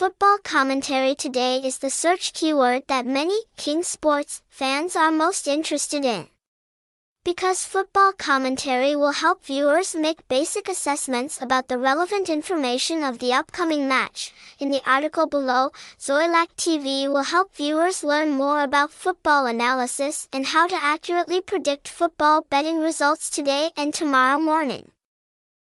Football commentary today is the search keyword that many King Sports fans are most interested in. Because football commentary will help viewers make basic assessments about the relevant information of the upcoming match. In the article below, Xoilac TV will help viewers learn more about football analysis and how to accurately predict football betting results today and tomorrow morning.